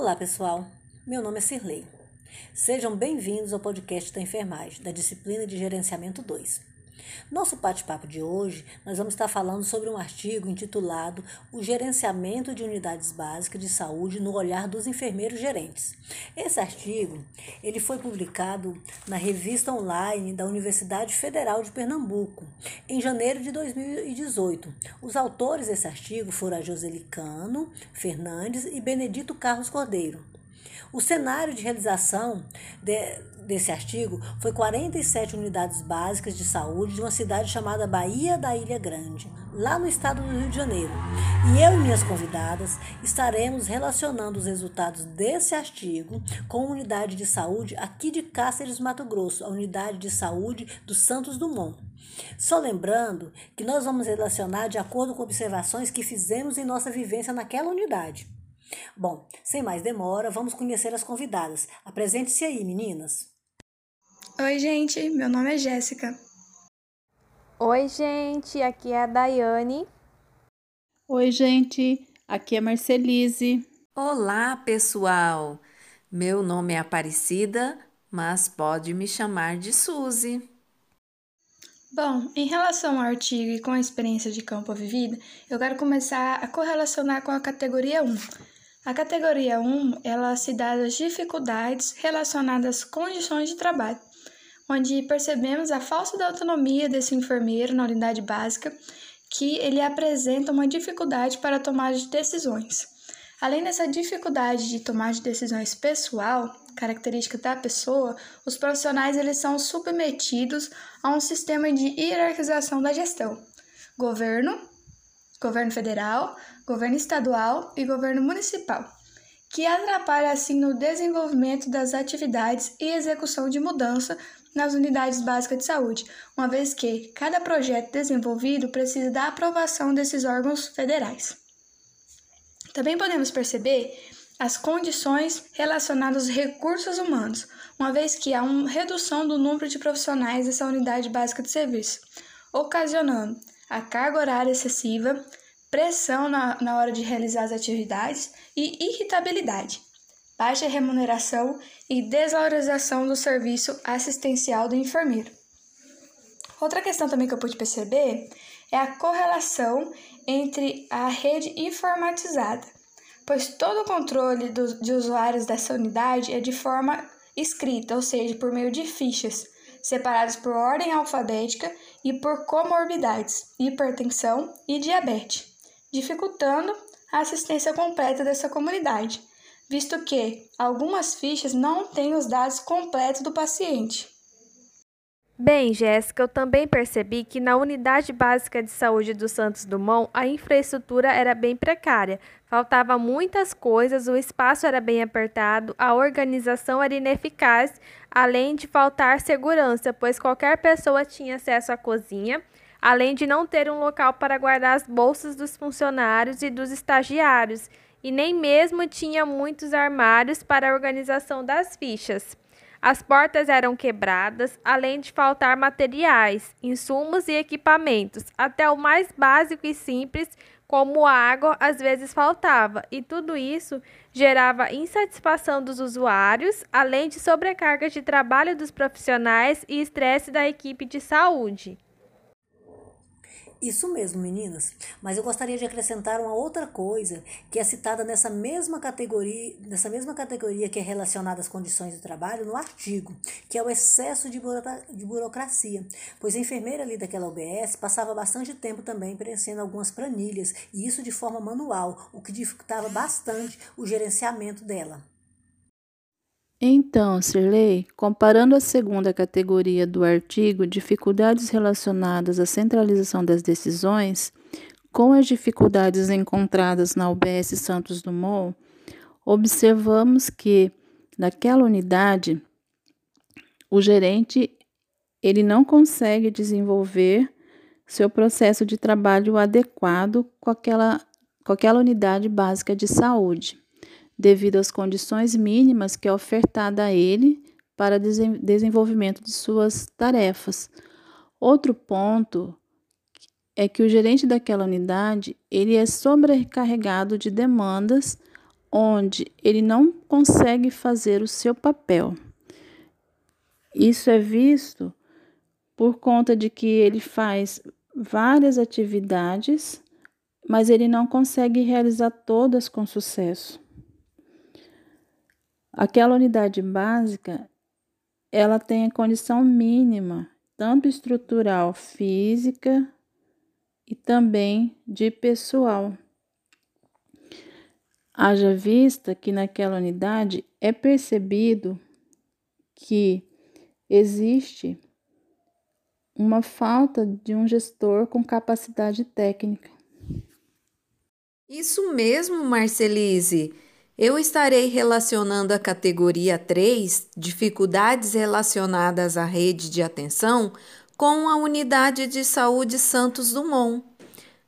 Olá, pessoal. Meu nome é Cirlei. Sejam bem-vindos ao podcast da enfermagem, da disciplina de gerenciamento 2. Nosso bate-papo de hoje, nós vamos estar falando sobre um artigo intitulado O gerenciamento de unidades básicas de saúde no olhar dos enfermeiros gerentes. Esse artigo, ele foi publicado na revista online da Universidade Federal de Pernambuco, em janeiro de 2018. Os autores desse artigo foram a Joselicano Fernandes e Benedito Carlos Cordeiro. O cenário de realização de, desse artigo foi 47 unidades básicas de saúde de uma cidade chamada Bahia da Ilha Grande, lá no estado do Rio de Janeiro. E eu e minhas convidadas estaremos relacionando os resultados desse artigo com a unidade de saúde aqui de Cáceres, Mato Grosso, a unidade de saúde do Santos Dumont. Só lembrando que nós vamos relacionar de acordo com observações que fizemos em nossa vivência naquela unidade. Bom, sem mais demora, vamos conhecer as convidadas. Apresente-se aí, meninas. Oi, gente, meu nome é Jéssica. Oi, gente, aqui é a Daiane. Oi, gente, aqui é Marcelise. Olá, pessoal. Meu nome é Aparecida, mas pode me chamar de Suzy. Bom, em relação ao artigo e com a experiência de campo vivida, eu quero começar a correlacionar com a categoria 1, a categoria 1, ela se dá das dificuldades relacionadas às condições de trabalho, onde percebemos a falta de autonomia desse enfermeiro na unidade básica, que ele apresenta uma dificuldade para tomar de decisões. Além dessa dificuldade de tomar de decisões pessoal, característica da pessoa, os profissionais eles são submetidos a um sistema de hierarquização da gestão. Governo, governo federal, governo estadual e governo municipal, que atrapalha assim no desenvolvimento das atividades e execução de mudança nas unidades básicas de saúde, uma vez que cada projeto desenvolvido precisa da aprovação desses órgãos federais. Também podemos perceber as condições relacionadas aos recursos humanos, uma vez que há uma redução do número de profissionais dessa unidade básica de serviço, ocasionando a carga horária excessiva, pressão na, na hora de realizar as atividades e irritabilidade, baixa remuneração e desvalorização do serviço assistencial do enfermeiro. Outra questão também que eu pude perceber é a correlação entre a rede informatizada, pois todo o controle do, de usuários dessa unidade é de forma escrita, ou seja, por meio de fichas, separadas por ordem alfabética e por comorbidades, hipertensão e diabetes, dificultando a assistência completa dessa comunidade, visto que algumas fichas não têm os dados completos do paciente. Bem, Jéssica, eu também percebi que na unidade básica de saúde do Santos Dumont a infraestrutura era bem precária. Faltava muitas coisas, o espaço era bem apertado, a organização era ineficaz, além de faltar segurança, pois qualquer pessoa tinha acesso à cozinha, além de não ter um local para guardar as bolsas dos funcionários e dos estagiários, e nem mesmo tinha muitos armários para a organização das fichas. As portas eram quebradas, além de faltar materiais, insumos e equipamentos. Até o mais básico e simples, como água, às vezes faltava, e tudo isso gerava insatisfação dos usuários, além de sobrecarga de trabalho dos profissionais e estresse da equipe de saúde. Isso mesmo, meninas. Mas eu gostaria de acrescentar uma outra coisa que é citada nessa mesma categoria, nessa mesma categoria que é relacionada às condições de trabalho no artigo, que é o excesso de, de burocracia. Pois a enfermeira ali daquela UBS passava bastante tempo também preenchendo algumas planilhas, e isso de forma manual, o que dificultava bastante o gerenciamento dela. Então, Sirley, comparando a segunda categoria do artigo, dificuldades relacionadas à centralização das decisões, com as dificuldades encontradas na UBS Santos Dumont, observamos que naquela unidade o gerente ele não consegue desenvolver seu processo de trabalho adequado com aquela, com aquela unidade básica de saúde devido às condições mínimas que é ofertada a ele para desenvolvimento de suas tarefas. Outro ponto é que o gerente daquela unidade ele é sobrecarregado de demandas onde ele não consegue fazer o seu papel. Isso é visto por conta de que ele faz várias atividades, mas ele não consegue realizar todas com sucesso. Aquela unidade básica, ela tem a condição mínima, tanto estrutural, física e também de pessoal. Haja vista que naquela unidade é percebido que existe uma falta de um gestor com capacidade técnica. Isso mesmo, Marcelise. Eu estarei relacionando a categoria 3, dificuldades relacionadas à rede de atenção, com a unidade de saúde Santos Dumont.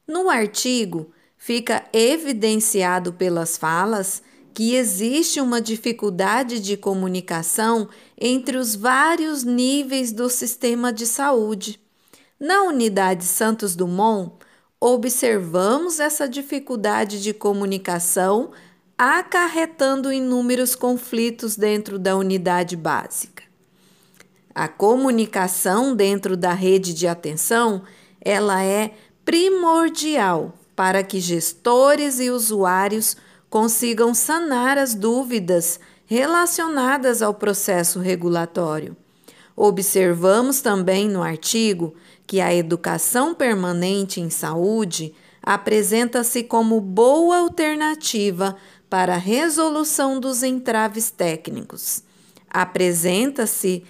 No artigo, fica evidenciado pelas falas que existe uma dificuldade de comunicação entre os vários níveis do sistema de saúde. Na unidade Santos Dumont, observamos essa dificuldade de comunicação acarretando inúmeros conflitos dentro da unidade básica. A comunicação dentro da rede de atenção, ela é primordial para que gestores e usuários consigam sanar as dúvidas relacionadas ao processo regulatório. Observamos também no artigo que a educação permanente em saúde apresenta-se como boa alternativa para a resolução dos entraves técnicos. Apresenta-se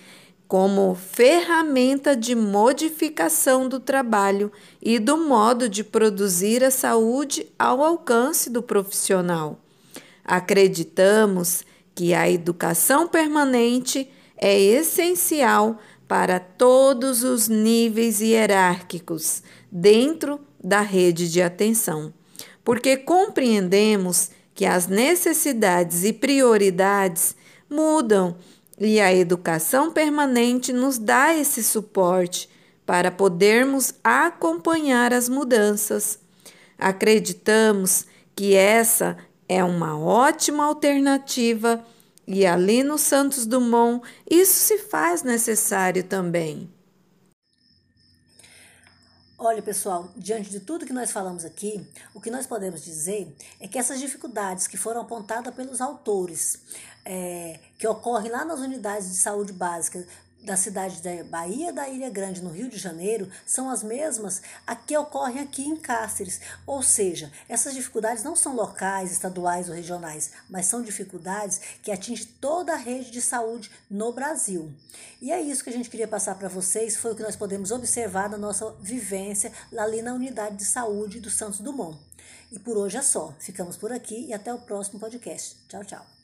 como ferramenta de modificação do trabalho e do modo de produzir a saúde ao alcance do profissional. Acreditamos que a educação permanente é essencial para todos os níveis hierárquicos dentro da rede de atenção, porque compreendemos que as necessidades e prioridades mudam e a educação permanente nos dá esse suporte para podermos acompanhar as mudanças. Acreditamos que essa é uma ótima alternativa e ali no Santos Dumont isso se faz necessário também. Olha, pessoal, diante de tudo que nós falamos aqui, o que nós podemos dizer é que essas dificuldades que foram apontadas pelos autores, é, que ocorrem lá nas unidades de saúde básica da cidade da Bahia da Ilha Grande, no Rio de Janeiro, são as mesmas a que ocorrem aqui em Cáceres. Ou seja, essas dificuldades não são locais, estaduais ou regionais, mas são dificuldades que atingem toda a rede de saúde no Brasil. E é isso que a gente queria passar para vocês, foi o que nós podemos observar na nossa vivência ali na unidade de saúde do Santos Dumont. E por hoje é só. Ficamos por aqui e até o próximo podcast. Tchau, tchau.